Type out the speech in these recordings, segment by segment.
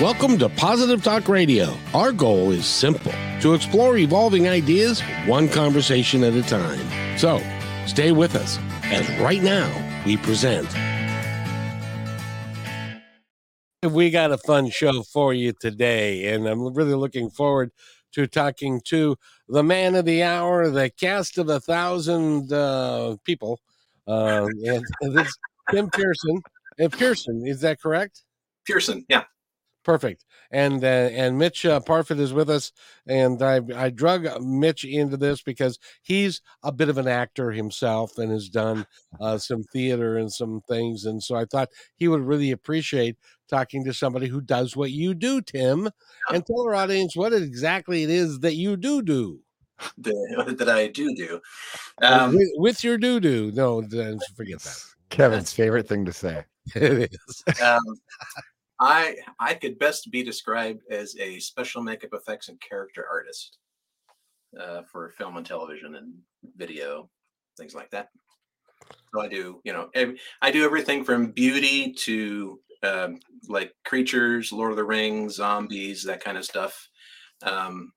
Welcome to Positive Talk Radio. Our goal is simple to explore evolving ideas one conversation at a time. So stay with us as right now we present. We got a fun show for you today, and I'm really looking forward to talking to the man of the hour, the cast of a thousand uh, people. Uh, and this Tim Peirson. And Peirson, is that correct? Peirson, yeah. Perfect. And uh, and Mitch uh, Parfitt is with us, and I I drug Mitch into this because he's a bit of an actor himself and has done uh, some theater and some things, and so I thought he would really appreciate talking to somebody who does what you do, Tim, and tell our audience what exactly it is that you do do. That I do do um, with, with, your do do. No, forget that. Kevin's favorite thing to say. it is. Um, I I could best be described as a special makeup effects and character artist uh, for film and television and video, things like that. So I do, you know, every, I do everything from beauty to um, like creatures, Lord of the Rings, zombies, that kind of stuff. Um,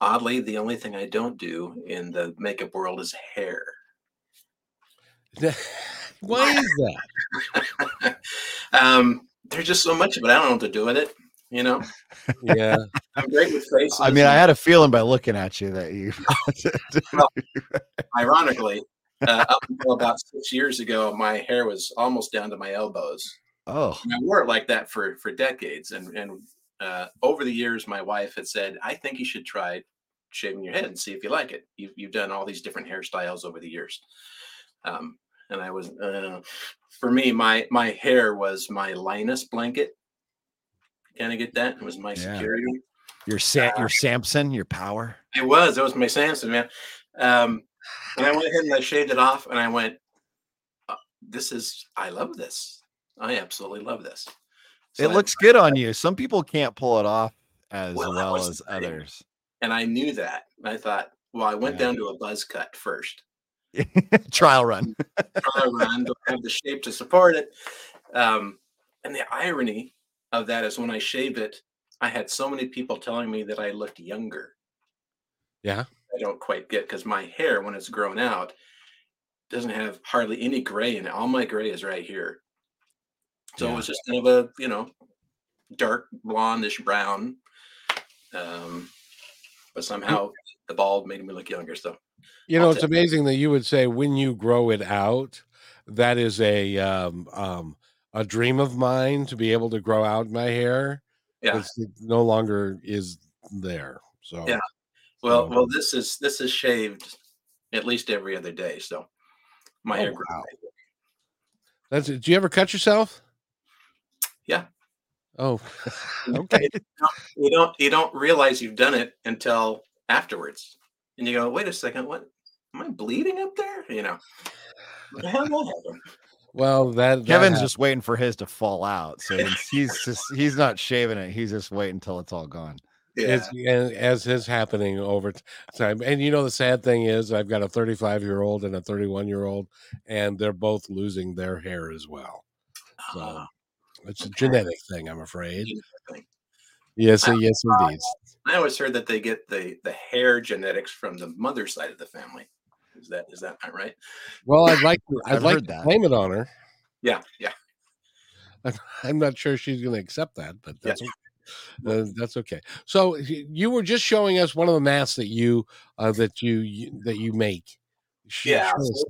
oddly, the only thing I don't do in the makeup world is hair. Why is that? um, there's just so much of it. I don't know what to do with it. You know. Yeah. I'm great with faces. I mean, I had a feeling by looking at you that you. well, ironically, uh, up until about six years ago, my hair was almost down to my elbows. Oh. And I wore it like that for for decades, and and uh, over the years, my wife had said, "I think you should try shaving your head and see if you like it. You've you've done all these different hairstyles over the years." Um, and I was uh, for me my my hair was my Linus blanket. Kind of get that? It was my yeah. security. Your Sa- uh, your Samson, your power. It was. It was my Samson, man. Um, and I went ahead and I shaved it off, and I went, oh, "This is. I love this. I absolutely love this." So it I, looks good on you. Some people can't pull it off as well, well as others. And I knew that. I thought, well, I went yeah. down to a buzz cut first. trial run. trial run. Don't have the shape to support it. Um, and the irony of that is when I shaved it, I had so many people telling me that I looked younger. Yeah. I don't quite get because my hair, when it's grown out, doesn't have hardly any gray in it. All my gray is right here. So yeah. it was just kind of a, you know, dark blondish brown. Um, but somehow the bald made me look younger. So you know, it's amazing that you would say when you grow it out, that is a um, um, a dream of mine to be able to grow out my hair. Yeah, it no longer is there. So yeah, well, well, this is this is shaved at least every other day. So my oh, hair grows. Wow. That's it. Do you ever cut yourself? Yeah. Oh, okay. you don't you don't realize you've done it until afterwards and you go, wait a second, what am I bleeding up there? You know, what happened? Well, that, that Kevin's happened. just waiting for his to fall out, so he's just he's not shaving it. He's just waiting until it's all gone. Yeah. It's, as is happening over time. And you know, the sad thing is, I've got a 35 year old and a 31 year old, and they're both losing their hair as well. So uh, it's a genetic thing, I'm afraid. Yes, yes, indeed. I always heard that they get the the hair genetics from the mother side of the family. Is that is that not right? Well, I'd like to, I'd like to that. claim it on her. Yeah, yeah. I'm not sure she's going to accept that, but that's yeah. okay. Uh, that's okay. So you were just showing us one of the masks that you uh, that you, you, that you make. yeah. So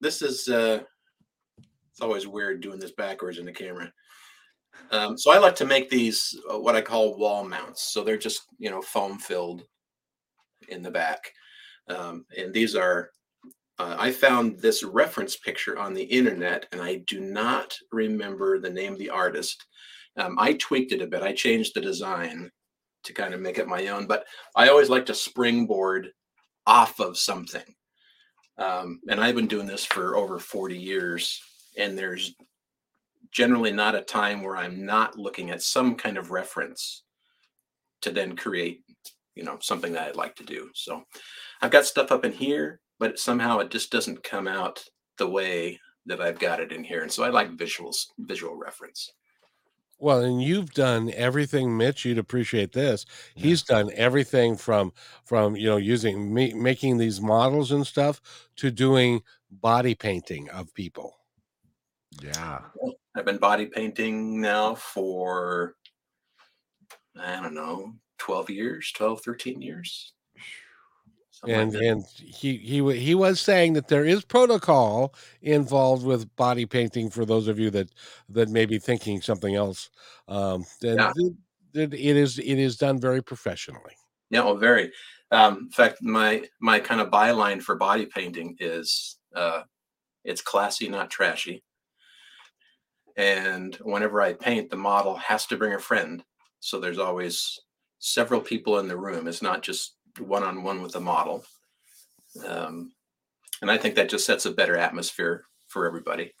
this is uh, it's always weird doing this backwards in the camera. Um, so I like to make these uh, what I call wall mounts. So they're just you know foam filled in the back, um, and these are. Uh, I found this reference picture on the internet, and I do not remember the name of the artist. Um, I tweaked it a bit. I changed the design to kind of make it my own, but I always like to springboard off of something. Um, and I've been doing this for over 40 years, and there's generally not a time where I'm not looking at some kind of reference to then create, you know, something that I'd like to do. So I've got stuff up in here, but somehow it just doesn't come out the way that I've got it in here. And so I like visuals, visual reference. Well, and you've done everything, Mitch. You'd appreciate this. He's done everything from from you know using me, making these models and stuff to doing body painting of people. Yeah. I've been body painting now for I don't know, 12 years, 12, 13 years. Something like and and he he he was saying that there is protocol involved with body painting for those of you that that may be thinking something else. Um, and Yeah. th- it is it is done very professionally. Yeah, well, very. Um, in fact, my my kind of byline for body painting is uh, it's classy, not trashy. And whenever I paint, the model has to bring a friend. So there's always several people in the room. It's not just one on one with the model. Um, and I think that just sets a better atmosphere for everybody.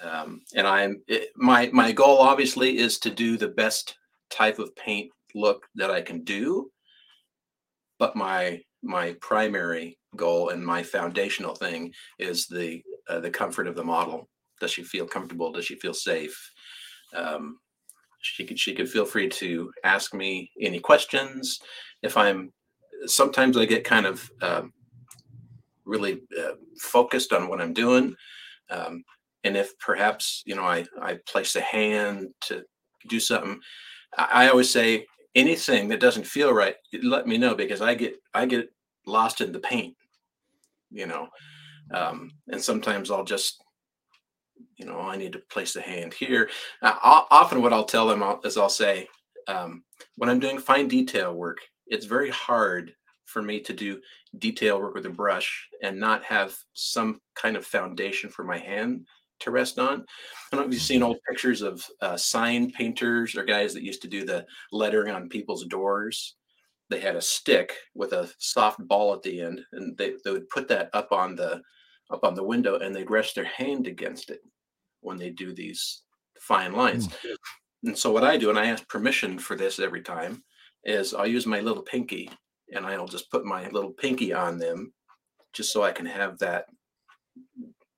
Um, and I'm it, my my goal obviously is to do the best type of paint look that I can do but my my primary goal and my foundational thing is the uh, the comfort of the model does she feel comfortable? Does she feel safe? Um, she could she could feel free to ask me any questions. If i'm sometimes i get kind of um, really uh, focused on what i'm doing um, and if perhaps you know i i place a hand to do something i, I always say anything that doesn't feel right let me know because i get i get lost in the paint you know? Um, and sometimes i'll just you know i need to place the hand here. Uh, o- often what i'll tell them is i'll say um, when i'm doing fine detail work it's very hard for me to do detail work with a brush and not have some kind of foundation for my hand to rest on. I don't know if you've seen old pictures of uh, sign painters or guys that used to do the lettering on people's doors. They had a stick with a soft ball at the end, and they, they would put that up on the up on the window, and they'd rest their hand against it when they do these fine lines. And so what I do, and I ask permission for this every time, is I'll use my little pinky, and I'll just put my little pinky on them, just so I can have that.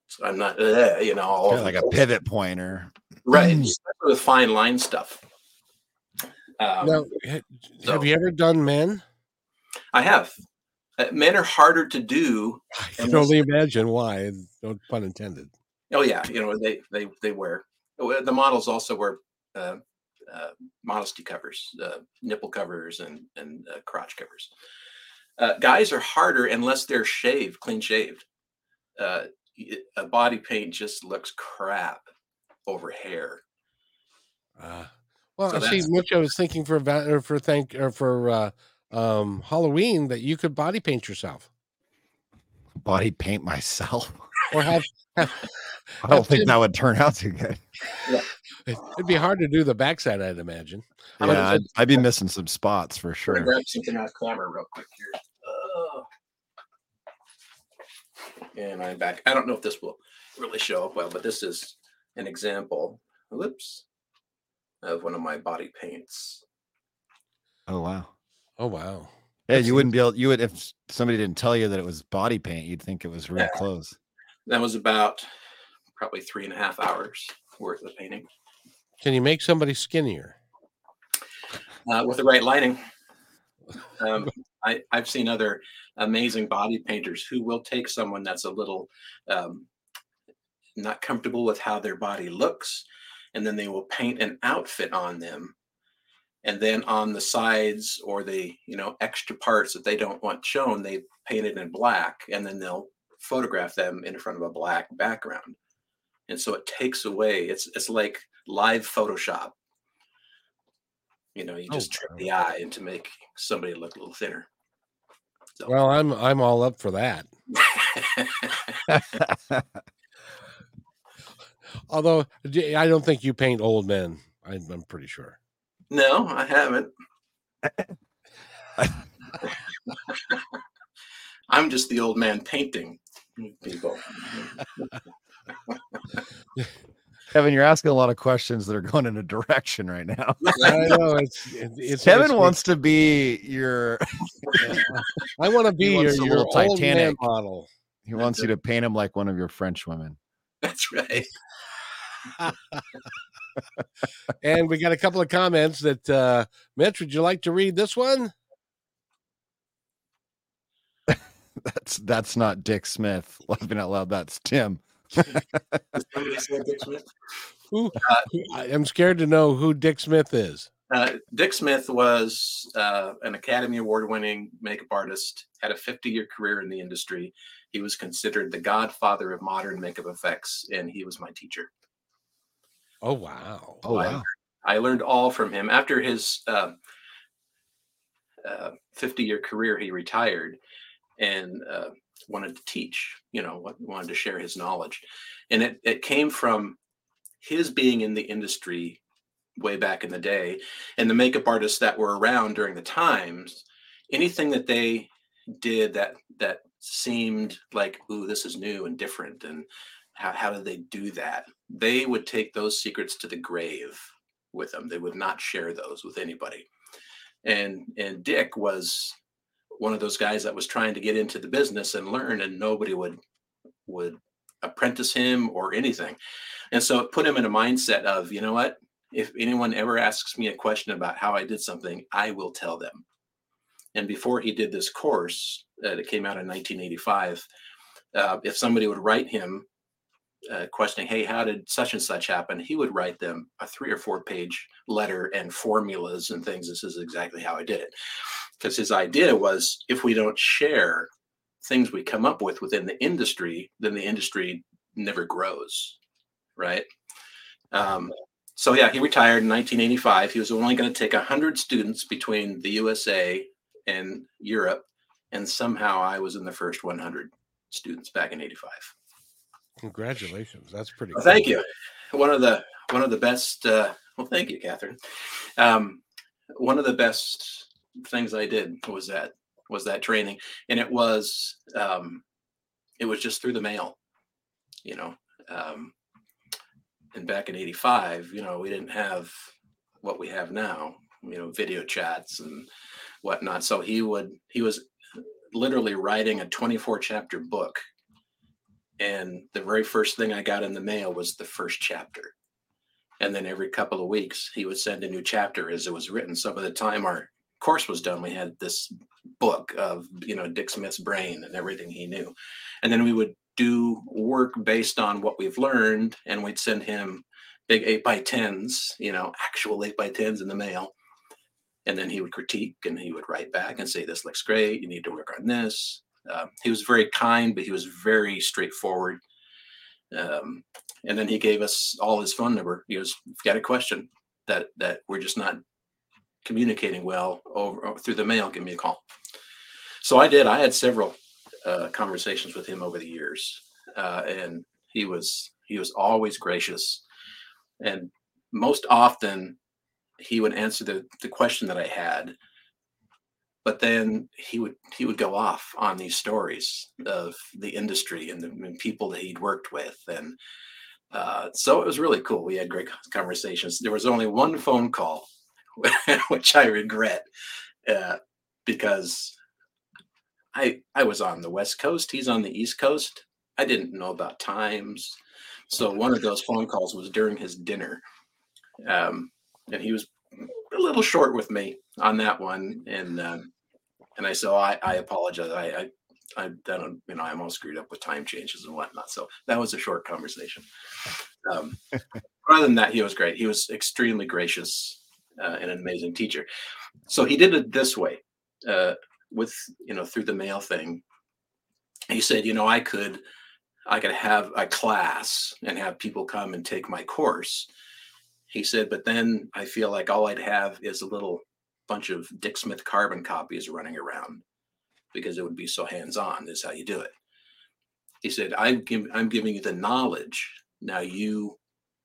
So I'm not, uh, you know, all like a pivot pointer. right Mm. with fine line stuff um, now, ha- so- have you ever done men? i have Uh, men are harder to do I can only imagine why. No pun intended. Oh yeah you know they they they wear oh, the models also wear uh, uh, modesty covers uh, nipple covers and and uh, crotch covers uh, guys are harder unless they're shaved clean shaved uh, y- a body paint just looks crap over hair Uh, well, So I see, that's- Mitch. I was thinking for va- or for thank or for uh, um, Halloween that you could body paint yourself Body paint myself. Or have. have I don't Have think that would turn out too good. it'd be hard to do the backside, I'd imagine. I'm gonna Yeah, I'd, I'd be missing some spots for I'm sure. grab something off camera real quick here. Oh. And I'm back. I don't know if this will really show up well, but this is an example. Whoops. Of one of my body paints. Oh wow. Oh wow! Yeah, you wouldn't be able. You would if somebody didn't tell you that it was body paint. You'd think it was real Yeah. clothes. That was about probably three and a half hours worth of painting Can you make somebody skinnier? uh, with the right lighting. Um, I, I've seen other amazing body painters who will take someone that's a little um, not comfortable with how their body looks, and then they will paint an outfit on them. And then on the sides or the you know extra parts that they don't want shown, they paint it in black, and then they'll photograph them in front of a black background. And so it takes away. It's it's like live Photoshop. You know, you Oh, just trick the eye into make somebody look a little thinner. So, Well, I'm I'm all up for that. Although I don't think you paint old men. I, I'm pretty sure. no, I haven't. I'm just the old man painting people. Kevin, you're asking a lot of questions that are going in a direction right now. I know it's it- it's Kevin it's- wants to be your. I want to be your, wants your little old man Titanic. model. He wants you to paint him like one of your French women. That's right. and we got a couple of comments that uh Mitch, would you like to read this one? That's that's not Dick Smith. Laughing out loud, that's Tim. Who, I'm scared to know who Dick Smith is. Uh, Dick Smith was uh, an Academy Award winning makeup artist, had a 50 year career in the industry. He was considered the godfather of modern makeup effects, and he was my teacher. Oh, wow. Oh, wow. I, I learned all from him. After his 50 uh, uh, year career, he retired and uh, wanted to teach, you know, wanted to share his knowledge. And it, it came from his being in the industry way back in the day and the makeup artists that were around during the times anything that they did that that seemed like ooh this is new and different and how, how did they do that? They would take those secrets to the grave with them. They would not share those with anybody. And and dick was one of those guys that was trying to get into the business and learn and nobody would would apprentice him or anything and so it put him in a mindset of you know what if anyone ever asks me a question about how I did something, I will tell them. And before he did this course, uh, that came out in 1985, uh, if somebody would write him uh, questioning, hey, how did such and such happen? He would write them a three or four page letter and formulas and things. This is exactly how I did it. Because his idea was if we don't share things we come up with within the industry, then the industry never grows. Right. Um, so yeah, he retired in 1985. He was only going to take 100 students between the USA and Europe, and somehow I was in the first 100 students back in 85. Congratulations. That's pretty well, Thank you. One of the one of the best uh, well thank you, Catherine. Um, one of the best things I did was that was that training. And it was um, it was just through the mail, you know. Um, and back in 85 you know we didn't have what we have now you know video chats and whatnot so he would he was literally writing a 24 chapter book and the very first thing i got in the mail was the first chapter. And then every couple of weeks he would send a new chapter as it was written. So by the time our course was done we had this book of you know dick smith's brain and everything he knew. And then we would do work based on what we've learned and we'd send him big eight by tens you know actual eight by tens in the mail. And then he would critique and he would write back and say this looks great. You need to work on this uh, he was very kind but he was very straightforward. Um, and then he gave us all his phone number. He you got a question that that we're just not communicating well over through the mail give me a call. So i did. I had several uh, conversations with him over the years, uh, and he was he was always gracious, and most often he would answer the the question that I had, but then he would he would go off on these stories of the industry and the and people that he'd worked with and. Uh, so it was really cool. We had great conversations. There was only one phone call, which I regret, uh, because I I was on the West Coast. He's on the East Coast. I didn't know about times, so one of those phone calls was during his dinner, um, and he was a little short with me on that one. And um, and I oh, I, I apologize. I, I I don't, you know, I'm all screwed up with time changes and whatnot. So that was a short conversation. Um, other than that, he was great. He was extremely gracious uh, and an amazing teacher. So he did it this way. Uh, with you know through the mail thing he said you know i could i could have a class and have people come and take my course he said but then i feel like all i'd have is a little bunch of dick smith carbon copies running around because it would be so hands-on is how you do it he said i'm, give, I'm giving you the knowledge now you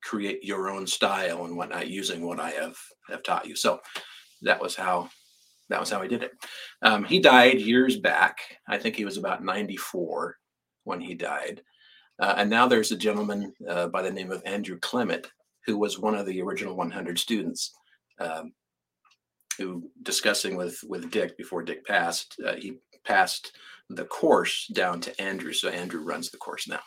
create your own style and whatnot using what i have have taught you so that was how that was how he did it. Um, he died years back. I think he was about 94 when he died. Uh, and now there's a gentleman uh, by the name of Andrew Clement, who was one of the original 100 students. Um, who discussing with with Dick before Dick passed, uh, he passed the course down to Andrew. So Andrew runs the course now.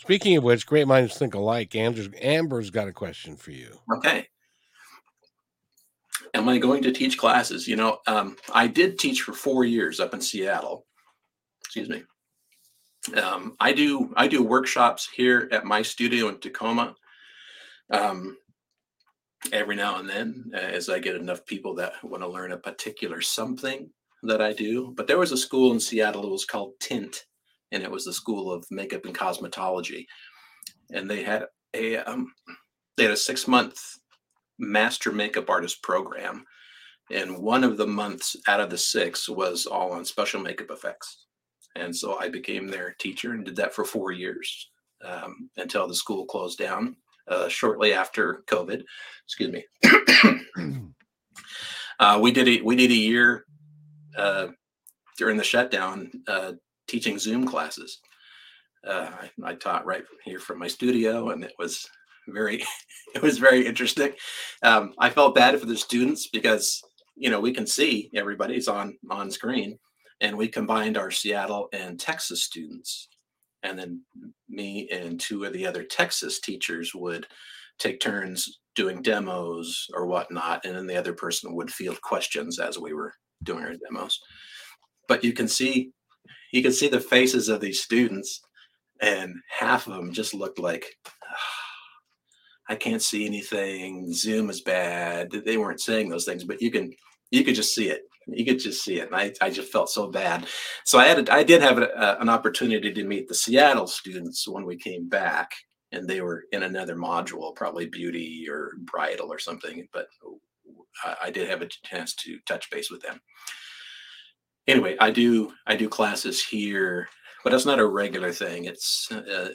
Speaking of which, great minds think alike. Amber's, Amber's got a question for you. Okay. Am I going to teach classes? You know, um, I did teach for four years up in Seattle. Excuse me. Um, I do I do workshops here at my studio in Tacoma. Um, every now and then, as I get enough people that want to learn a particular something that I do. But there was a school in Seattle. It was called Tint, and it was the School of Makeup and Cosmetology, and they had a um, they had a six month master makeup artist program, and one of the months out of the six was all on special makeup effects and so I became their teacher and did that for four years um, until the school closed down uh, shortly after COVID. Excuse me. uh, we did a, we did a year uh, during the shutdown uh, teaching Zoom classes. Uh, I, I, taught right here from my studio, and it was very it was very interesting. Um, I felt bad for the students because you know we can see everybody's on on screen and we combined our Seattle and Texas students. And then me and two of the other Texas teachers would take turns doing demos or whatnot, and then the other person would field questions as we were doing our demos. But you can see, you can see the faces of these students, and half of them just looked like, I can't see anything. Zoom is bad. They weren't saying those things, but you can, you could just see it you could just see it and I, I just felt so bad. So i had a, i did have a, a, an opportunity to meet the seattle students when we came back and they were in another module probably beauty or bridal or something but I, I did have a chance to touch base with them. Anyway i do i do classes here but that's not a regular thing. It's uh,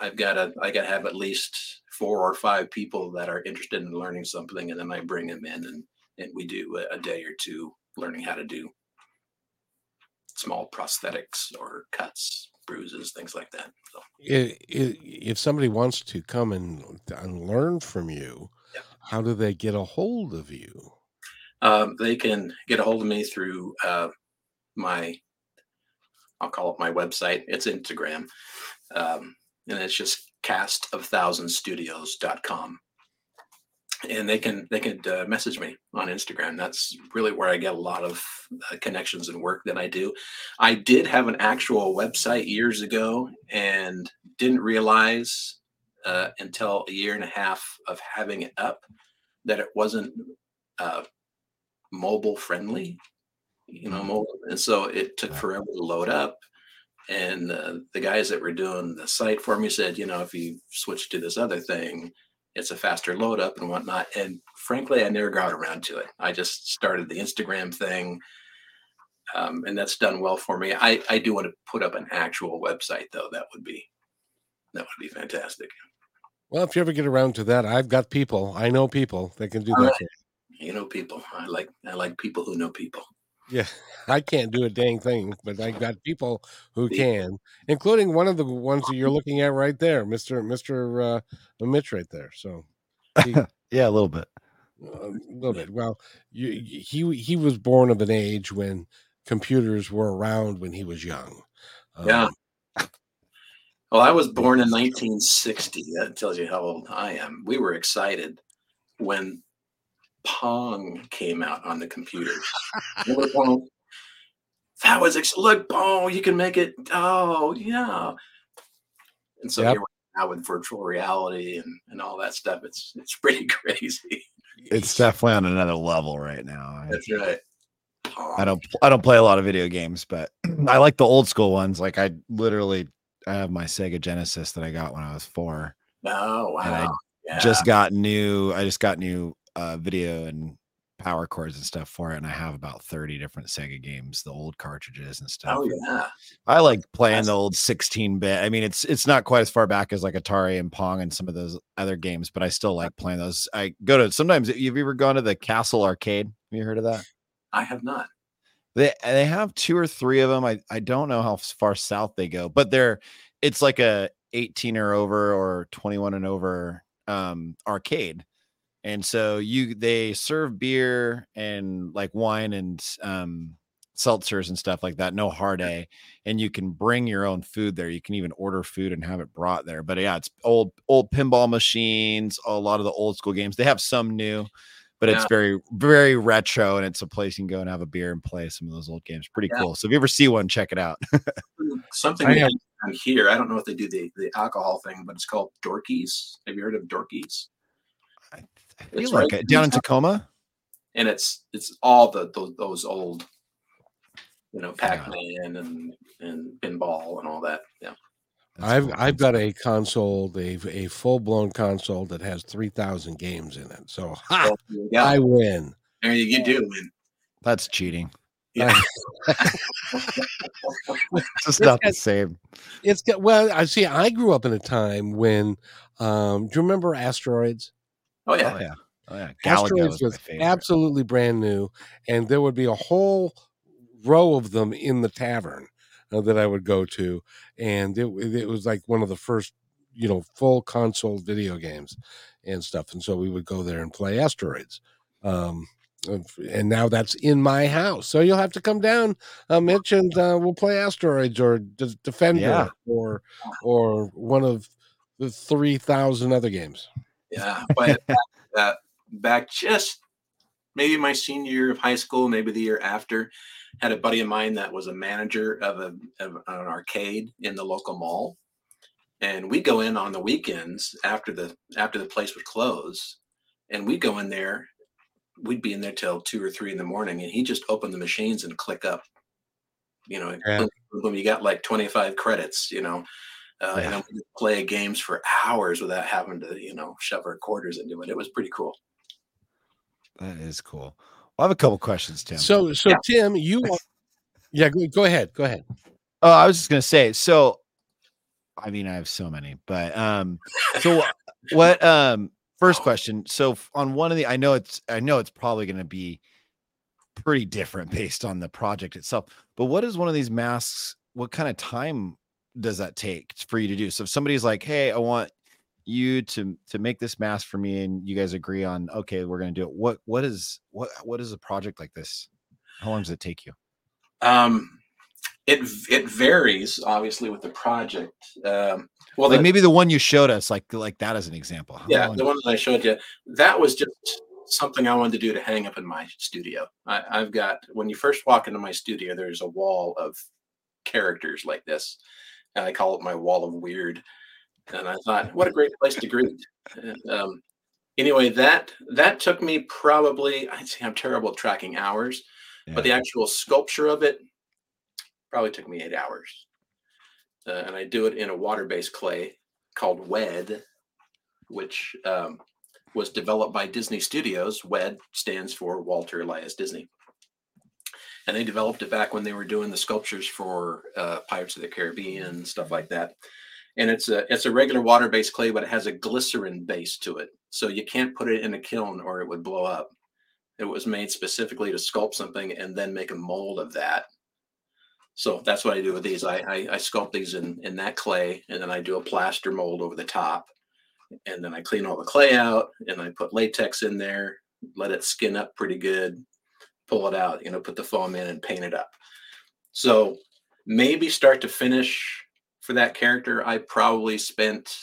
i've got to i got to have at least four or five people that are interested in learning something and then i bring them in and and we do a, a day or two learning how to do small prosthetics or cuts, bruises, things like that. So. If, somebody wants to come and, and learn from you, yeah. how do they get a hold of you? Um, they can get a hold of me through uh, my, I'll call it my website. It's Instagram. Um, and it's just castofthousandsstudios.com and they can they can uh, message me on Instagram. That's really where I get a lot of uh, connections and work that I do. I did have an actual website years ago and didn't realize uh, until a year and a half of having it up that it wasn't uh, mobile friendly. You know, mm-hmm. mobile, and so it took forever to load up. And uh, the guys that were doing the site for me said, you know, if you switch to this other thing, it's a faster load up and whatnot. And frankly, I never got around to it. I just started the Instagram thing. Um, and that's done well for me. I, I do want to put up an actual website though. That would be, that would be fantastic. Well, if you ever get around to that, I've got people. I know people that can do All that. Right. You know people. I like I like people who know people. Yeah, I can't do a dang thing, but I got people who can, including one of the ones that you're looking at right there, Mister Mister uh, Mitch, right there. So, he, yeah, a little bit, a little bit. Well, you, he he was born of an age when computers were around when he was young. Um, yeah. Well, I was born in 1960. That tells you how old I am. We were excited when Pong came out on the computer. that was ex- look, Pong, you can make it. Oh, yeah. And so yep. here we are now with virtual reality and, and all that stuff. It's it's pretty crazy. It's definitely on another level right now. That's right. I don't I don't play a lot of video games, but I like the old school ones. Like I literally I have my Sega Genesis that I got when I was four. Oh wow. And I yeah. just got new I just got new uh, video and power cords and stuff for it, and I have about 30 different Sega games, the old cartridges and stuff. Oh yeah. I like playing the old 16 bit. I mean, it's it's not quite as far back as like Atari and Pong and some of those other games, but I still like playing those. I go to sometimes you've ever gone to the Castle Arcade? Have you heard of that? I have not. They they have two or three of them. I, I don't know how far south they go, but they're it's like a 18 or over or 21 and over um arcade and so you they serve beer and like wine and um seltzers and stuff like that. No hard A, and you can bring your own food there. You can even order food and have it brought there. But yeah, it's old old pinball machines. A lot of the old school games. They have some new, but it's very very retro, and it's a place you can go and have a beer and play some of those old games. Pretty Yeah. cool. So if you ever see one, check it out. Something I they have- have down here. I don't know if they do the, the alcohol thing, but it's called Dorky's. Have you heard of Dorky's? I It's like right it. down in Tacoma. And it's it's all the those, those old, you know, Pac-Man and and pinball and all that. Yeah. That's I've cool. I've got a console, a a full blown console that has three thousand games in it. So ha, yeah, I win. there you, you do. win. That's cheating. yeah. It's just not the same. It's got well. I see. I grew up in a time when. Um, do you remember asteroids? Oh yeah. Oh yeah. Oh yeah. Galaga Asteroids was was absolutely brand new, and there would be a whole row of them in the tavern uh, that I would go to, and it it was like one of the first, you know, full console video games and stuff, and so we would go there and play asteroids. Um, and and now that's in my house, so you'll have to come down, uh, Mitch, and uh, we'll play asteroids or D- Defender Yeah. or or one of the three thousand other games. Yeah, but back, uh, back just maybe my senior year of high school, maybe the year after, had a buddy of mine that was a manager of, a, of an arcade in the local mall, and we go in on the weekends after the after the place would close, and we go in there. We'd be in there till two or three in the morning, and he just opened the machines and click up. You know, Yeah. boom, boom, boom, you got like twenty five credits. You know, uh, Yeah. and then we could play games for hours without having to, you know, shove our quarters into it. It was pretty cool. That is cool. Well, I have a couple questions, Tim. So, so Yeah. Tim, you, are- yeah, go, go ahead, go ahead. Oh, I was just gonna say. So, I mean, I have so many, but um, so what? Um, first question. So on one of the, I know it's, I know it's probably gonna be pretty different based on the project itself. But what is one of these masks? What kind of time does that take for you to do? So if somebody's like, "Hey, I want you to to make this mask for me," and you guys agree on, okay, we're gonna do it. What what is what what is a project like this? How long does it take you? Um, it it varies obviously with the project. Um, well, like the- maybe the one you showed us, like like that as an example. How yeah, the one that I showed you, that was just something I wanted to do to hang up in my studio. I, I've got when you first walk into my studio, there's a wall of characters like this, and I call it my wall of weird. And I thought, what a great place to greet. And, um, anyway, that that took me probably. I say I'm terrible at tracking hours, but the actual sculpture of it probably took me eight hours. Uh, and I do it in a water-based clay called WED, which um, was developed by Disney Studios. WED stands for Walter Elias Disney. And they developed it back when they were doing the sculptures for uh, Pirates of the Caribbean, and stuff like that. And it's a it's a regular water-based clay, but it has a glycerin base to it, so you can't put it in a kiln or it would blow up. It was made specifically to sculpt something and then make a mold of that. So that's what I do with these. I, I, I sculpt these in, in that clay and then I do a plaster mold over the top. And then I clean all the clay out and I put latex in there, let it skin up pretty good, pull it out, you know, put the foam in and paint it up. So maybe start to finish for that character, I probably spent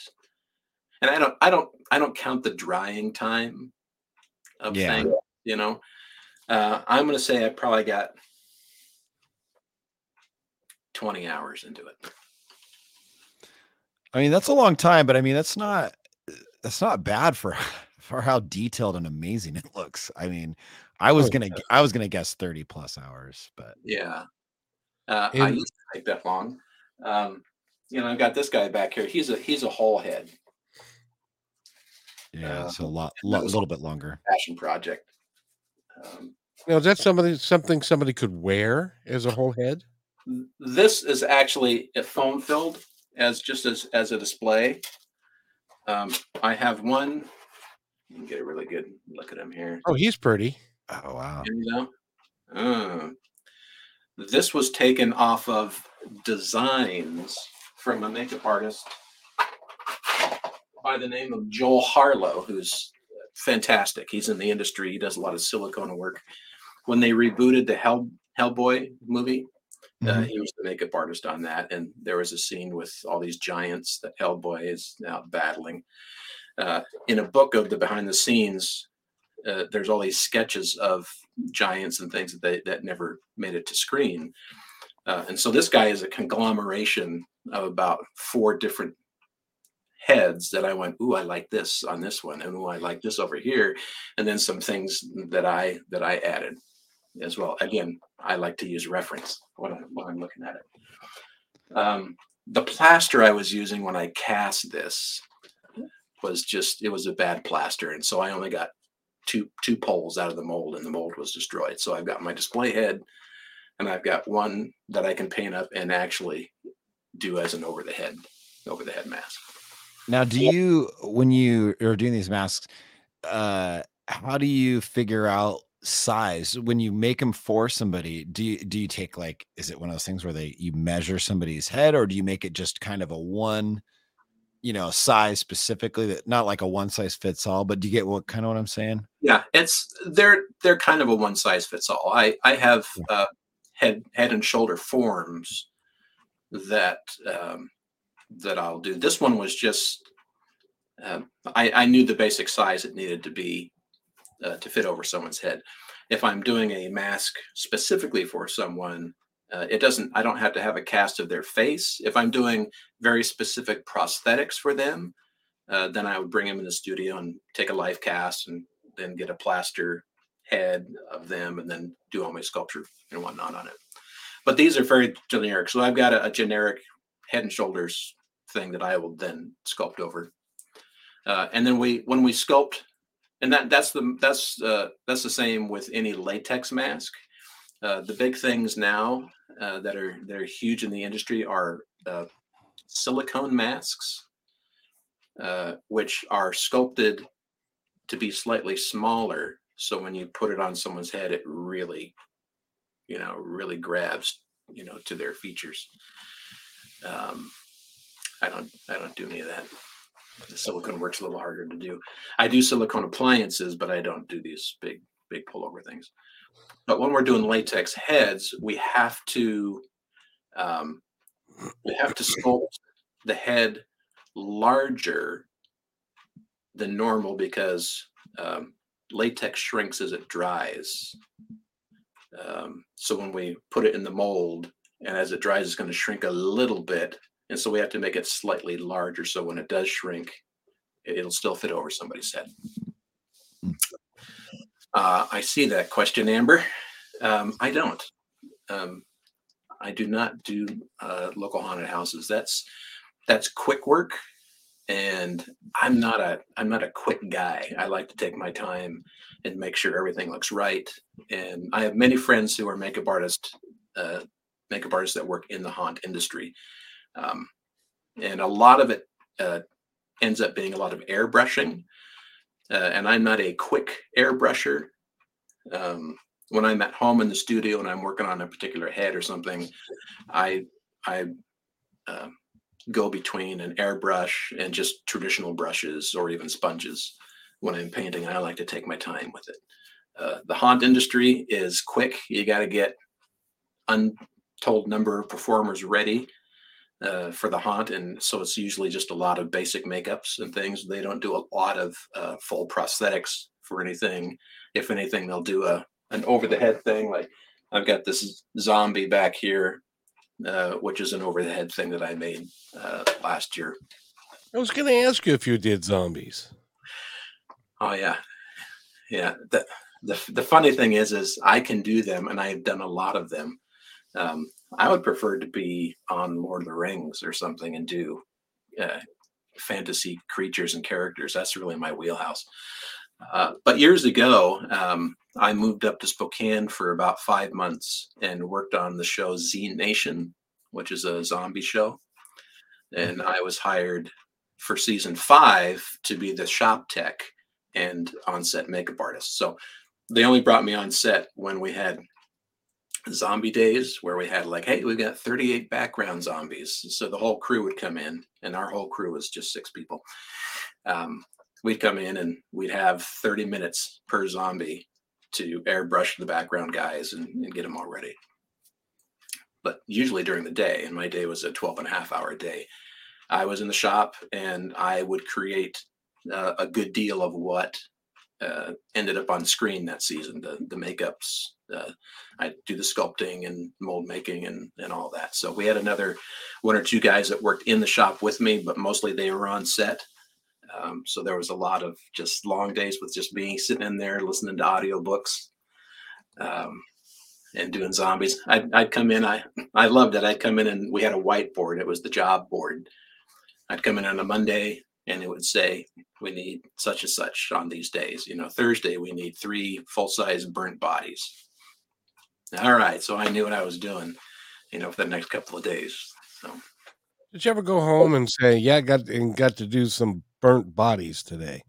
and I don't I don't I don't count the drying time of Yeah. things, you know. Uh, I'm gonna say I probably got 20 hours into it. I mean, that's a long time, but I mean, that's not that's not bad for for how detailed and amazing it looks. I mean, I was Oh, gonna gu- I was gonna guess 30 plus hours, but Yeah. Uh, I used to take that long. Um, you know, I've got this guy back here. He's a he's a whole head yeah, Uh, so a lot, and that lo- was- little bit longer. passion project. Um, Now, is that somebody something somebody could wear as a whole head? this is actually a foam filled as just as as a display. Um, I have one. You can get a really good look at him here. Oh, he's pretty. Oh wow. Here you go. Uh, this was taken off of designs from a makeup artist by the name of Joel Harlow, who's fantastic. He's in the industry. He does a lot of silicone work. When they rebooted the Hell Hellboy movie. Uh, mm-hmm. Uh, he was the makeup artist on that, and there was a scene with all these giants that Hellboy is now battling. Uh, in a book of the behind the scenes, uh, there's all these sketches of giants and things that they, that never made it to screen. Uh, and so this guy is a conglomeration of about four different heads that I went, ooh, I like this on this one, and ooh, I like this over here, and then some things that I that I added as well. Again, I like to use reference when, I, when I'm looking at it. Um, the plaster I was using when I cast this was just it was a bad plaster, and so I only got two two poles out of the mold, and the mold was destroyed. So I've got my display head, and I've got one that I can paint up and actually do as an over the head over the head mask. Now, do you when you are doing these masks, uh, how do you figure out size when you make them for somebody do you do you take like is it one of those things where they you measure somebody's head or do you make it just kind of a one you know size specifically that not like a one size fits all but do you get what kind of what i'm saying? Yeah it's they're they're kind of a one size fits all. I i have uh, head head and shoulder forms that um, that i'll do. This one was just um, I, I knew the basic size it needed to be uh, to fit over someone's head. If I'm doing a mask specifically for someone, uh, it doesn't, I don't have to have a cast of their face. If I'm doing very specific prosthetics for them, uh, then I would bring them in the studio and take a life cast and then get a plaster head of them and then do all my sculpture and whatnot on it. But these are very generic. So I've got a, a generic head and shoulders thing that I will then sculpt over. Uh, and then we, when we sculpt and that that's the that's uh, that's the same with any latex mask. Uh, the big things now uh, that are that are huge in the industry are uh, silicone masks, uh, which are sculpted to be slightly smaller. So when you put it on someone's head, it really, you know, really grabs, you know, to their features. Um, I don't I don't do any of that the silicone works a little harder to do. I do silicone appliances, but I don't do these big, big pullover things. But when we're doing latex heads, we have to um, we have to sculpt the head larger than normal because um, latex shrinks as it dries. Um, so when we put it in the mold and as it dries, it's going to shrink a little bit and so we have to make it slightly larger so when it does shrink, it'll still fit over somebody's head. Uh, I see that question, Amber. Um, I don't. Um, I do not do uh, local haunted houses. That's that's quick work, and I'm not a I'm not a quick guy. I like to take my time and make sure everything looks right. And I have many friends who are makeup artists, uh, makeup artists that work in the haunt industry, um, and a lot of it uh, ends up being a lot of airbrushing. Uh, and I'm not a quick airbrusher. Um, when I'm at home in the studio and I'm working on a particular head or something, I I uh, go between an airbrush and just traditional brushes or even sponges when I'm painting. I like to take my time with it. Uh, the haunt industry is quick. You got to get untold number of performers ready uh, for the haunt, and so it's usually just a lot of basic makeups and things. They don't do a lot of uh, full prosthetics for anything. If anything, they'll do a an over the head thing. Like I've got this zombie back here, uh, which is an over the head thing that I made uh, last year. I was going to ask you if you did zombies. Oh yeah, yeah. The, the the funny thing is, is I can do them, and I've done a lot of them. Um, I would prefer to be on Lord of the Rings or something and do uh, fantasy creatures and characters. That's really my wheelhouse. Uh, but years ago, um, I moved up to Spokane for about five months and worked on the show Z Nation, which is a zombie show. And I was hired for season five to be the shop tech and on set makeup artist. So they only brought me on set when we had zombie days where we had like, hey, we've got 38 background zombies. So the whole crew would come in, and our whole crew was just six people. Um, we'd come in and we'd have 30 minutes per zombie to airbrush the background guys and, and get them all ready. But usually during the day, and my day was a 12 and a half hour day, I was in the shop and I would create uh, a good deal of what uh, ended up on screen that season. The the makeups, uh, I do the sculpting and mold making and and all that. So we had another one or two guys that worked in the shop with me, but mostly they were on set. Um, so there was a lot of just long days with just being sitting in there listening to audiobooks um, and doing zombies. I'd, I'd come in. I I loved it. I'd come in and we had a whiteboard. It was the job board. I'd come in on a Monday and it would say we need such and such on these days. You know, Thursday we need three full size burnt bodies. All right, so I knew what I was doing, you know, for the next couple of days. So, did you ever go home and say, "Yeah, I got and got to do some burnt bodies today"?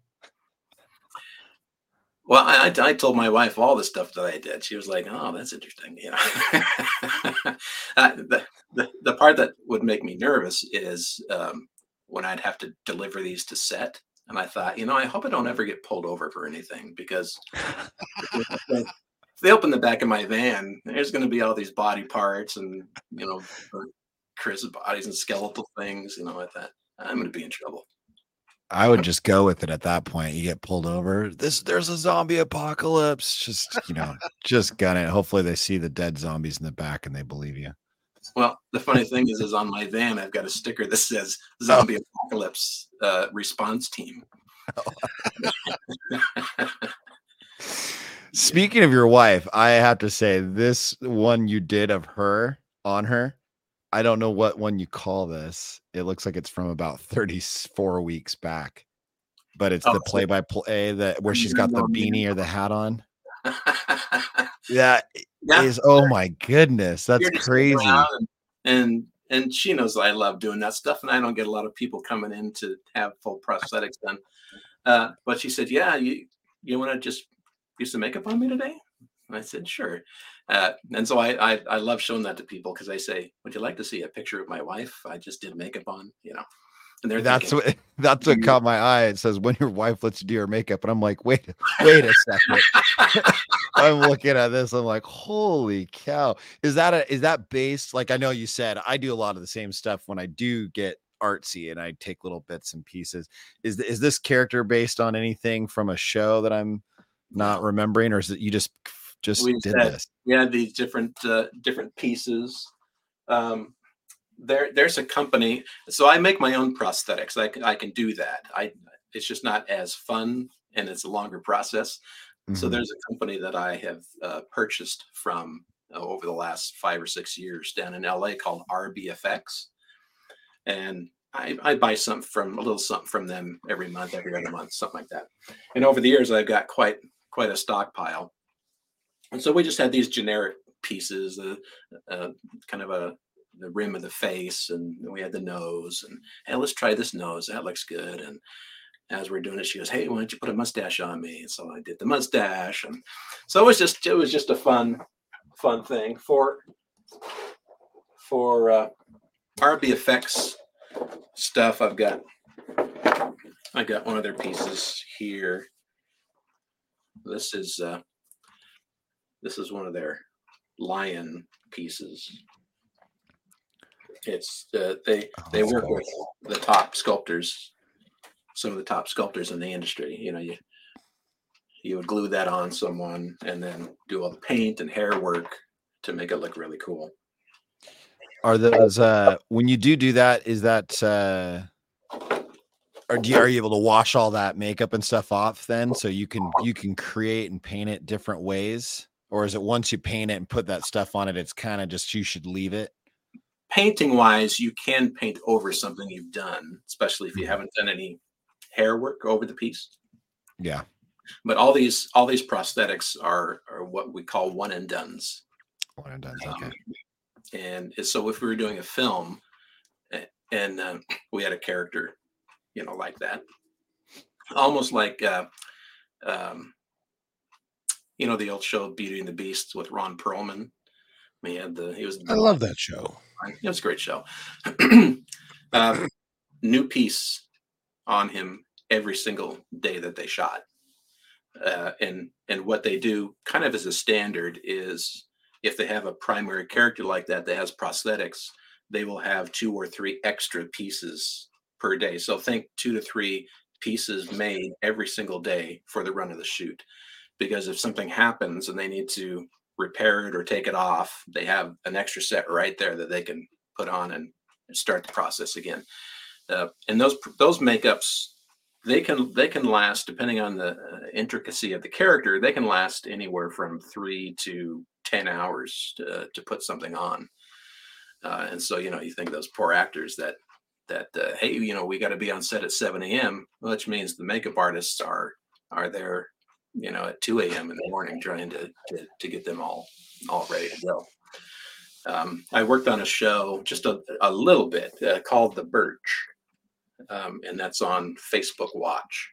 Well, I, I told my wife all the stuff that I did. She was like, "Oh, that's interesting." You know, uh, the, the the part that would make me nervous is um, when I'd have to deliver these to set. And I thought, you know, I hope I don't ever get pulled over for anything because if they open the back of my van, there's going to be all these body parts and, you know, Chris bodies and skeletal things. You know, I thought I'm going to be in trouble. I would just go with it at that point. You get pulled over. This there's a zombie apocalypse. Just you know, just gun it. Hopefully they see the dead zombies in the back and they believe you. Well, the funny thing is, is on my van, I've got a sticker that says "Zombie oh. Apocalypse uh, Response Team." Speaking of your wife, I have to say this one you did of her on her. I don't know what one you call this. It looks like it's from about 34 weeks back, but it's oh, the play by play that where she's got the beanie or the hat on. yeah, yeah. is oh my goodness, that's crazy. And, and and she knows I love doing that stuff, and I don't get a lot of people coming in to have full prosthetics done. Uh, but she said, "Yeah, you you want to just do some makeup on me today?" And I said, "Sure." Uh, and so I, I I love showing that to people because I say, "Would you like to see a picture of my wife? I just did makeup on," you know. And they're that's thinking, what that's what caught my eye. It says when your wife lets you do your makeup, and I'm like, wait, wait a second. I'm looking at this. I'm like, holy cow! Is that a is that based? Like I know you said I do a lot of the same stuff when I do get artsy and I take little bits and pieces. Is is this character based on anything from a show that I'm not remembering, or is it you just just we did said, this? Yeah, these different uh, different pieces. Um, there there's a company so i make my own prosthetics. I can i can do that. I it's just not as fun and it's a longer process. Mm-hmm. so there's a company that i have uh, purchased from uh, over the last five or six years down in la called rbfx and I, I buy something from a little something from them every month every other month something like that. And over the years i've got quite quite a stockpile. And so we just had these generic pieces uh, uh, kind of a the rim of the face and we had the nose and hey let's try this nose. That looks good. And as we're doing it she goes hey why don't you put a mustache on me? And so i did the mustache and so it was just it was just a fun fun thing for for uh rbfx stuff. I've got i got one of their pieces here. This is uh this is one of their lion pieces it's uh, they oh, they work with the top sculptors, some of the top sculptors in the industry. You know, you you would glue that on someone and then do all the paint and hair work to make it look really cool. Are those uh when you do do that? Is that uh do you, are you able to wash all that makeup and stuff off then so you can you can create and paint it different ways or is it once you paint it and put that stuff on it it's kind of just you should leave it painting wise, you can paint over something you've done, especially if you mm-hmm. haven't done any hair work over the piece. Yeah. But all these all these prosthetics are are what we call one and dones. One and dones. Okay. Um, and so if we were doing a film, and uh, we had a character, you know, like that, almost like, uh, um, you know, the old show Beauty and the Beast with Ron Perlman. He had the he was. I love that show. It was a great show. um, new piece on him every single day that they shot. uh, and and what they do kind of as a standard is if they have a primary character like that that has prosthetics they will have two or three extra pieces per day so think two to three pieces made every single day for the run of the shoot because if something happens and they need to repair it or take it off they have an extra set right there that they can put on and start the process again. Uh, and those those makeups they can they can last depending on the uh, intricacy of the character they can last anywhere from three to ten hours to, to put something on. Uh, and so you know you think those poor actors that that uh, hey you know we got to be on set at 7 a.m which means the makeup artists are are there you know at 2 a.m in the morning trying to, to to get them all all ready to go um, i worked on a show just a, a little bit uh, called the birch um, and that's on Facebook Watch.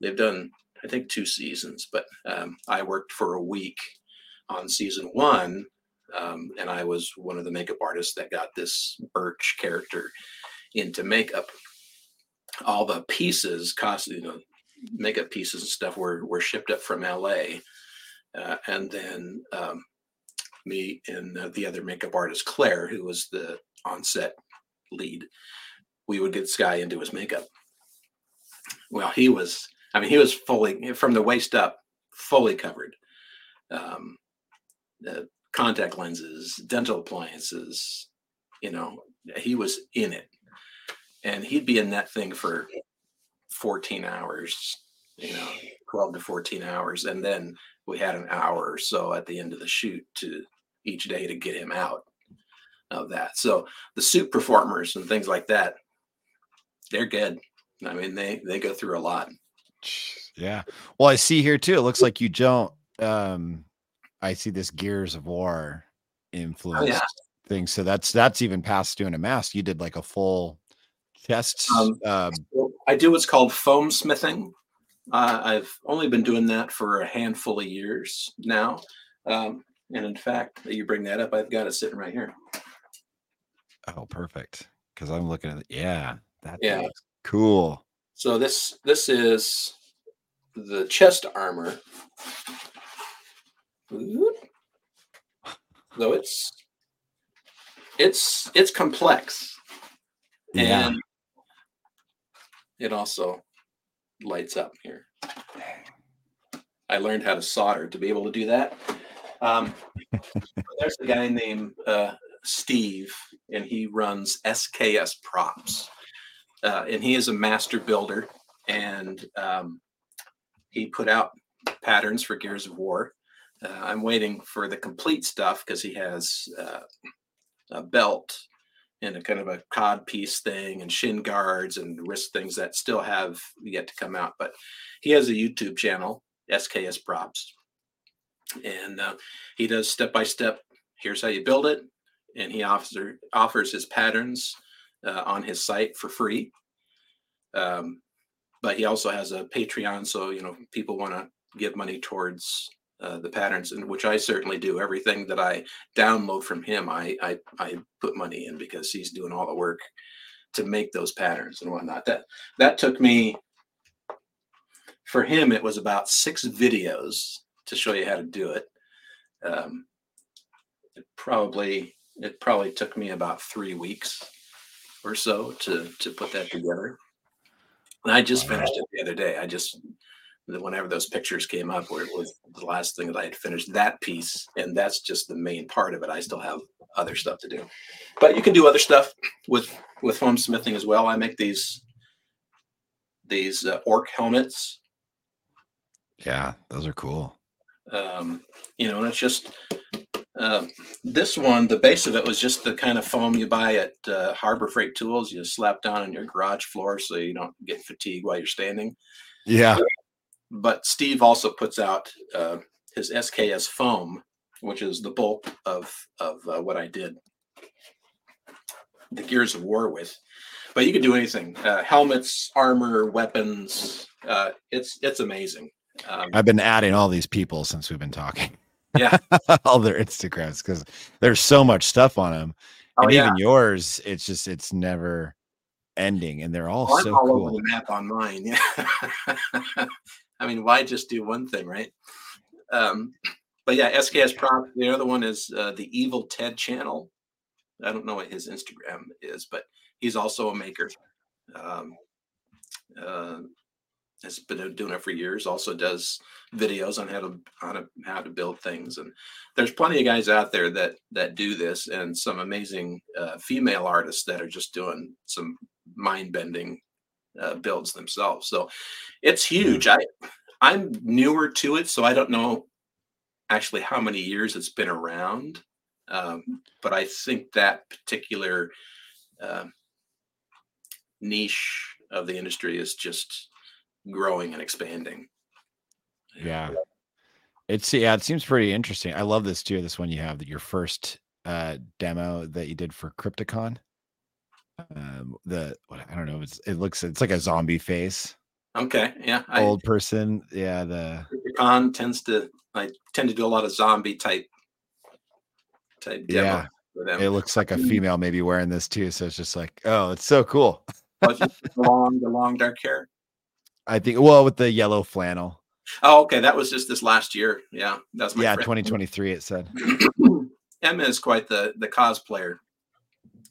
They've done, I think, two seasons, but um, I worked for a week on season one, um, and I was one of the makeup artists that got this Birch character into makeup. All the pieces, cost you know, makeup pieces and stuff were were shipped up from LA, uh, and then um, me and the other makeup artist Claire, who was the on-set lead, we would get this guy into his makeup. Well, he was, I mean, he was fully from the waist up, fully covered. Um, the contact lenses, dental appliances, you know, he was in it. And he'd be in that thing for 14 hours, you know, 12 to 14 hours. And then we had an hour or so at the end of the shoot to each day to get him out of that. So the suit performers and things like that, they're good. I mean, they they go through a lot. Yeah. Well, I see here too. It looks like you don't. Um, I see this Gears of War influence oh, yeah. thing. So that's that's even past doing a mask. You did like a full chest. Um, um, I do what's called foam smithing. Uh, I've only been doing that for a handful of years now. Um, and in fact, you bring that up, I've got it sitting right here. Oh, perfect. Because I'm looking at it. Yeah, that yeah. cool. So this this is the chest armor. So it's it's it's complex. Yeah. And it also lights up here. I learned how to solder to be able to do that. Um, there's a guy named uh, Steve, and he runs SKS Props uh, and he is a master builder, and um, he put out patterns for Gears of War. Uh, I'm waiting for the complete stuff because he has uh, a belt and a kind of a cod piece thing and shin guards and wrist things that still have yet to come out. But he has a YouTube channel, SKS Props, and uh, he does step by step. Here's how you build it, and he offers offers his patterns uh, on his site for free. Um, but he also has a Patreon, so you know people want to give money towards uh, the patterns, and which I certainly do. Everything that I download from him, I, I I put money in because he's doing all the work to make those patterns and whatnot. That that took me. For him, it was about six videos to show you how to do it. Um, it probably it probably took me about three weeks or so to to put that together. And I just finished it the other day. I just whenever those pictures came up where it was the last thing that I had finished that piece, and that's just the main part of it. I still have other stuff to do. But you can do other stuff with with foam smithing as well. I make these these uh, orc helmets. Yeah, those are cool. Um, you know, and it's just um, this one, the base of it was just the kind of foam you buy at uh, Harbor Freight Tools. You slap down on your garage floor so you don't get fatigued while you're standing. Yeah. But Steve also puts out uh, his SKS foam, which is the bulk of of uh, what I did the Gears of War with. But you can do anything: uh, helmets, armor, weapons. Uh, it's it's amazing. Um, I've been adding all these people since we've been talking yeah all their instagrams because there's so much stuff on them oh, and yeah. even yours it's just it's never ending and they're all oh, so all cool over the map on mine yeah i mean why just do one thing, right? Um, but yeah, SKS Prop. The other one is uh, the Evil Ted channel. I don't know what his Instagram is, but he's also a maker. Um, uh, has been doing it for years. Also does videos on how to to how to build things, and there's plenty of guys out there that that do this, and some amazing uh, female artists that are just doing some mind bending uh, builds themselves. So it's huge. I I'm newer to it, so I don't know actually how many years it's been around, um, but I think that particular uh, niche of the industry is just growing and expanding. Yeah. It's yeah, it seems pretty interesting. I love this too. This one you have that your first uh demo that you did for Crypticon. Um the what I don't know, it's it looks it's like a zombie face. Okay, yeah. Old I, person. Yeah, the Crypticon tends to I tend to do a lot of zombie type type Yeah. It looks like a female maybe wearing this too. So it's just like, oh, it's so cool. the long, the long dark hair. I think well with the yellow flannel. Oh, okay. That was just this last year. Yeah, that's my yeah, friend. 2023. It said Emma is quite the the cosplayer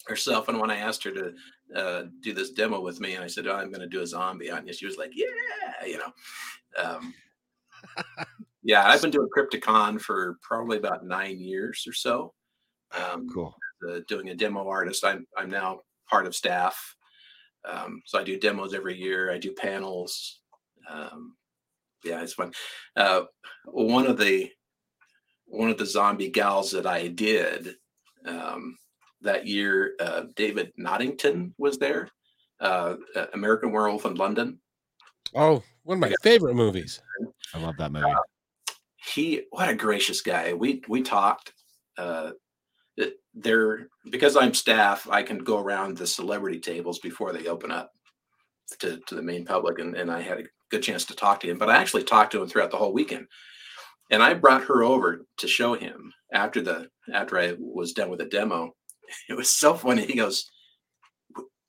herself, and when I asked her to uh, do this demo with me, and I said oh, I'm going to do a zombie on you, she was like, "Yeah," you know. Um, yeah, I've been doing Crypticon for probably about nine years or so. Um, cool. Uh, doing a demo artist. I'm I'm now part of staff um, so I do demos every year. I do panels. Um, yeah, it's fun. Uh, one of the one of the zombie gals that I did um, that year, uh, David Noddington was there. Uh, American Werewolf in London. Oh, one of my yeah. favorite movies. I love that movie. Uh, he, what a gracious guy. We we talked. Uh, there because I'm staff, I can go around the celebrity tables before they open up to, to the main public, and, and I had a good chance to talk to him. But I actually talked to him throughout the whole weekend, and I brought her over to show him after the after I was done with the demo. It was so funny. He goes,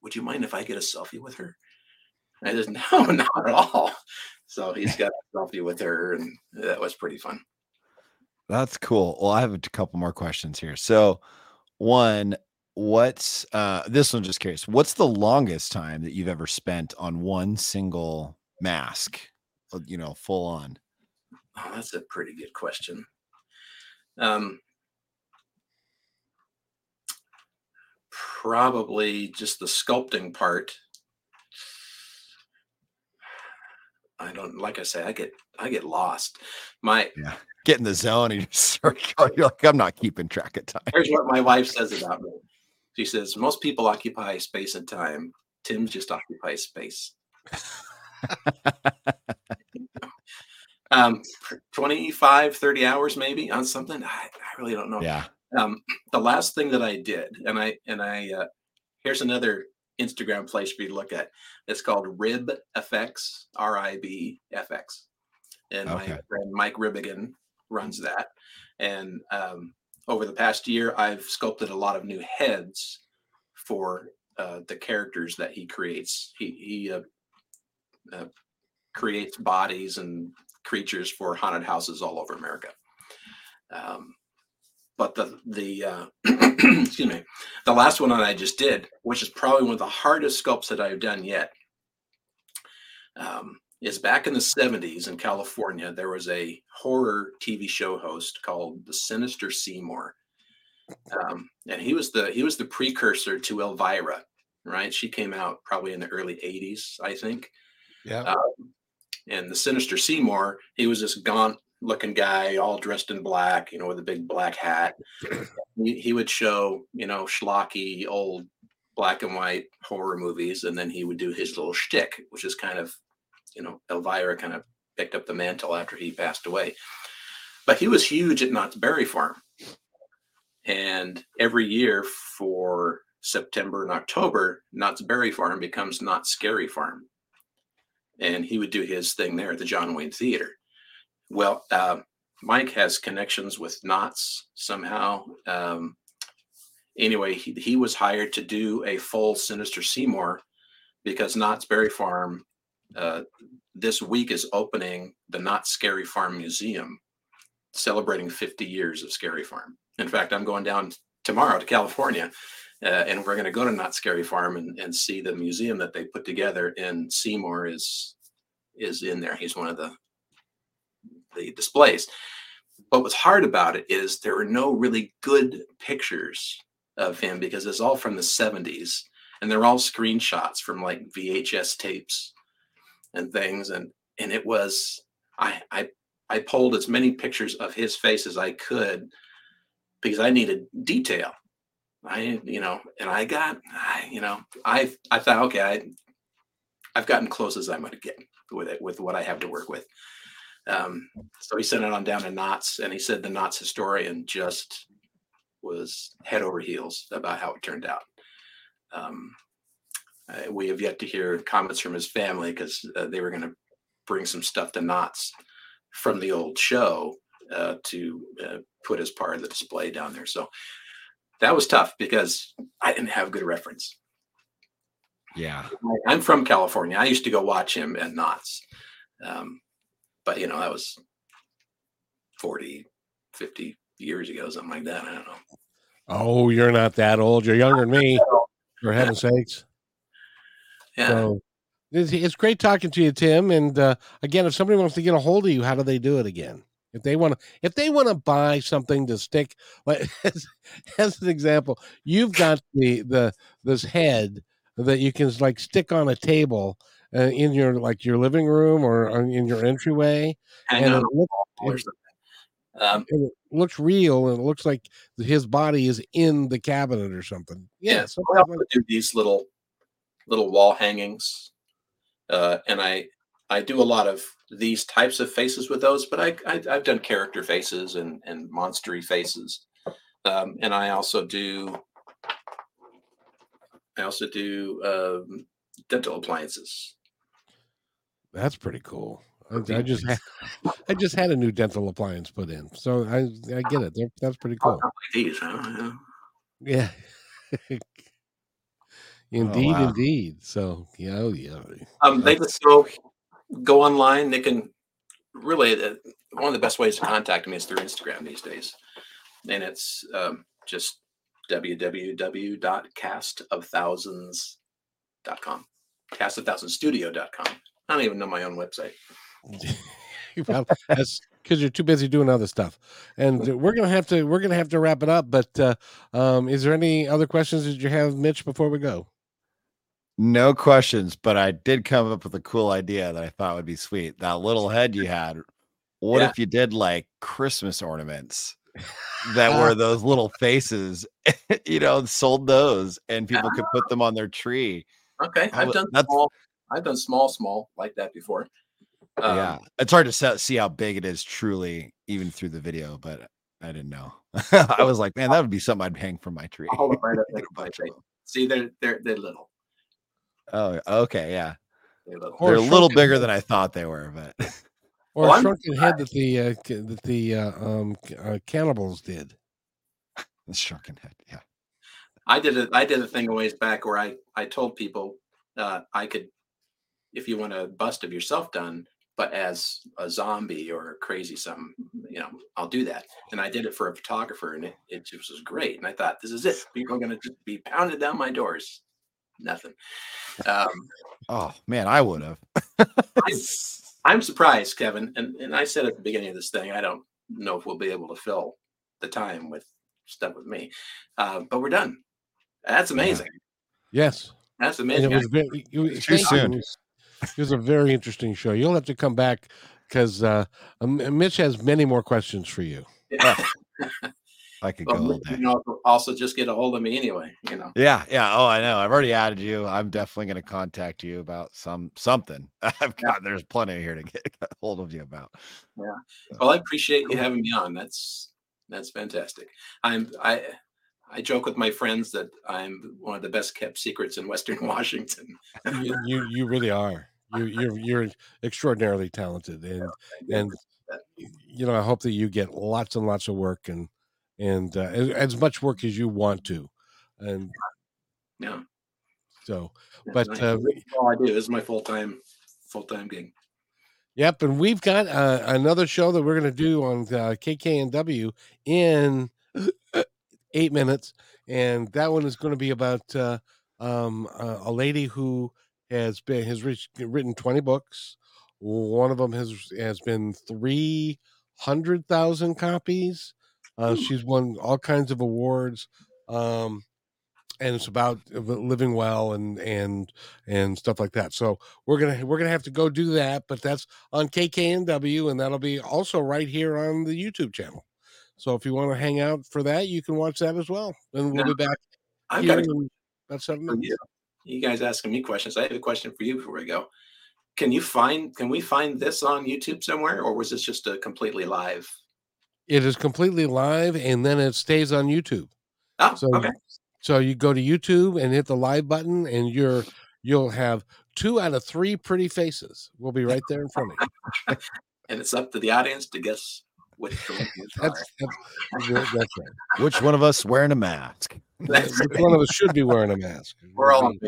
"Would you mind if I get a selfie with her?" I said, "No, not at all." So he's got a selfie with her, and that was pretty fun. That's cool. Well, I have a couple more questions here. So, one, what's uh this one just curious. What's the longest time that you've ever spent on one single mask? You know, full on. Oh, that's a pretty good question. Um probably just the sculpting part. I don't like I say I get I get lost. My yeah get in the zone and you start going, you're like, I'm not keeping track of time. Here's what my wife says about me. She says, most people occupy space and time. Tim's just occupies space. um, 25, 30 hours maybe on something. I, I really don't know. Yeah. Um, the last thing that I did, and I, and I, uh, here's another Instagram place for you to look at. It's called Rib FX, R I B F X. And okay. my friend Mike Ribigan runs that. And um, over the past year, I've sculpted a lot of new heads for uh, the characters that he creates. He, he uh, uh, creates bodies and creatures for haunted houses all over America. Um, but the the uh, excuse me, the last one that I just did, which is probably one of the hardest sculpts that I've done yet. Um, is back in the 70s in California, there was a horror TV show host called the Sinister Seymour. Um, and he was the he was the precursor to Elvira, right? She came out probably in the early 80s, I think. Yeah. Um, and the Sinister Seymour, he was this gaunt looking guy, all dressed in black, you know, with a big black hat. he, he would show, you know, schlocky old black and white horror movies, and then he would do his little shtick, which is kind of you know, Elvira kind of picked up the mantle after he passed away. But he was huge at Knott's Berry Farm. And every year for September and October, Knott's Berry Farm becomes Knott's Scary Farm. And he would do his thing there at the John Wayne Theater. Well, uh, Mike has connections with Knott's somehow. Um, anyway, he, he was hired to do a full Sinister Seymour because Knott's Berry Farm uh, this week is opening the Knott's Scary Farm Museum, celebrating 50 years of Scary Farm. In fact, I'm going down tomorrow to California, uh, and we're going to go to Knott's Scary Farm and, and see the museum that they put together. And Seymour is is in there. He's one of the displays. What was hard about it is there were no really good pictures of him because it's all from the 70s and they're all screenshots from like VHS tapes and things and and it was I I I pulled as many pictures of his face as I could because I needed detail. I you know and I got I you know I I thought okay I I've gotten close as I'm going to get with it with what I have to work with. Um, so he sent it on down to Knott's, and he said the Knott's historian just was head over heels about how it turned out. Um, uh, we have yet to hear comments from his family because uh, they were going to bring some stuff to Knott's from the old show uh, to uh, put as part of the display down there. So that was tough because I didn't have good reference. Yeah. I'm from California. I used to go watch him at Knott's. Um, but you know, that was 40, 50 years ago, something like that. I don't know. Oh, you're not that old. You're younger than me, for heaven's sakes. Yeah. So it's, it's great talking to you, Tim. And uh, again, if somebody wants to get a hold of you, how do they do it again? If they want to, if they want to buy something to stick, like as, as an example, you've got the the this head that you can like stick on a table uh, in your like your living room or in your entryway, Hang and on it, a look, wall or it. Um, it looks real and it looks like his body is in the cabinet or something. Yeah, yeah. something I like- do these little little wall hangings, uh, and I I do a lot of these types of faces with those, but I, I I've done character faces and and monstery faces, um, and I also do I also do um, dental appliances. That's pretty cool. I, I just had, I just had a new dental appliance put in, so I I get it. They're- That's pretty Oh, cool. these, huh? Yeah. indeed, wow. indeed. So yeah, oh, yeah. Um, they just go go online. They can really uh, one of the best ways to contact me is through Instagram these days, and it's um, just www.castofthousans.com, castofthousandstudio.com. I don't even know my own website. that's because you're too busy doing other stuff. And we're gonna have to we're gonna have to wrap it up. But uh, um, is there any other questions that you have, Mitch, before we go? No questions, but I did come up with a cool idea that I thought would be sweet. That little head you had. What Yeah. if you did like Christmas ornaments that were those little faces, you know, sold those and people could put them on their tree. Okay, I I've would- done that's- small. I've done small, small like that before. Um, yeah. It's hard to see how big it is truly, even through the video, but I didn't know. I was like, man, that would be something I'd hang from my tree. Hold right up Like next a to my bunch of face. them. See, they're they're they're little. Oh, okay. Yeah. They're little. They're a little bigger than I thought they were, but Or Well, a I'm shrunken head that the uh, that the uh, um, uh, cannibals did. the shrunken head. Yeah. I did a I did a thing a ways back where I I told people uh, I could, if you want a bust of yourself done, but as a zombie or crazy something, you know, I'll do that. And I did it for a photographer, and it, it just was great. And I thought, this is it. People are going to just be pounded down my doors. Nothing. Um, Oh man, I would have. I, I'm surprised, Kevin, and, and I said at the beginning of this thing, I don't know if we'll be able to fill the time with stuff with me, uh, but we're done. That's amazing. Yes, That's and amazing. it was very it was, Too thank soon. It was, a very interesting show. You'll have to come back because uh, Mitch has many more questions for you. I could Well, go all you know, also just get a hold of me anyway. You know, Yeah, yeah. Oh, I know. I've already added you. I'm definitely going to contact you about some something. I've got there's plenty here to get a hold of you about. Yeah. Well, I appreciate you having me on. That's that's fantastic. I'm I I joke with my friends that I'm one of the best kept secrets in Western Washington. You you, you really are. You you're you're extraordinarily talented, and and you know I hope that you get lots and lots of work and and uh, as, as much work as you want to, and yeah, so But, nice. uh, all I do. This is my full time full time gig. Yep, and we've got uh, another show that we're going to do on uh, KKNW in eight minutes, and that one is going to be about uh, um, uh, a lady who has been has reached, written twenty books. One of them has has been three hundred thousand copies. Uh, she's won all kinds of awards. Um, and it's about living well and and and stuff like that. So we're gonna we're gonna have to go do that, but that's on KKNW, and that'll be also right here on the YouTube channel. So if you want to hang out for that, you can watch that as well, and we'll be back. I've got a, that's something. You. You guys asking me questions. I have a question for you before we go. Can you find? Can we find this on YouTube somewhere, or was this just a completely live? It is completely live, and then it stays on YouTube. Oh, so okay. So you go to YouTube and hit the live button, and you're you'll have two out of three pretty faces. We'll be right there in front of you. and it's up to the audience to guess which that's, that's, that's, right. Which one of us wearing a mask? Which one of us should be wearing a mask? We're all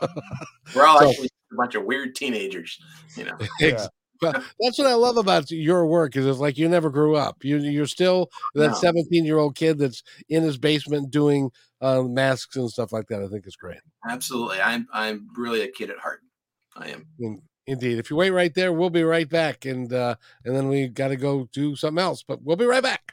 We're all so, actually a bunch of weird teenagers, you know. Yeah but that's what I love about your work is it's like you never grew up. You you're still that 17 year old kid that's in his basement doing uh, masks and stuff like that. I think is great. Absolutely, I'm I'm really a kid at heart. I am. Indeed. If you wait right there, we'll be right back, and uh, and then we got to go do something else. But we'll be right back.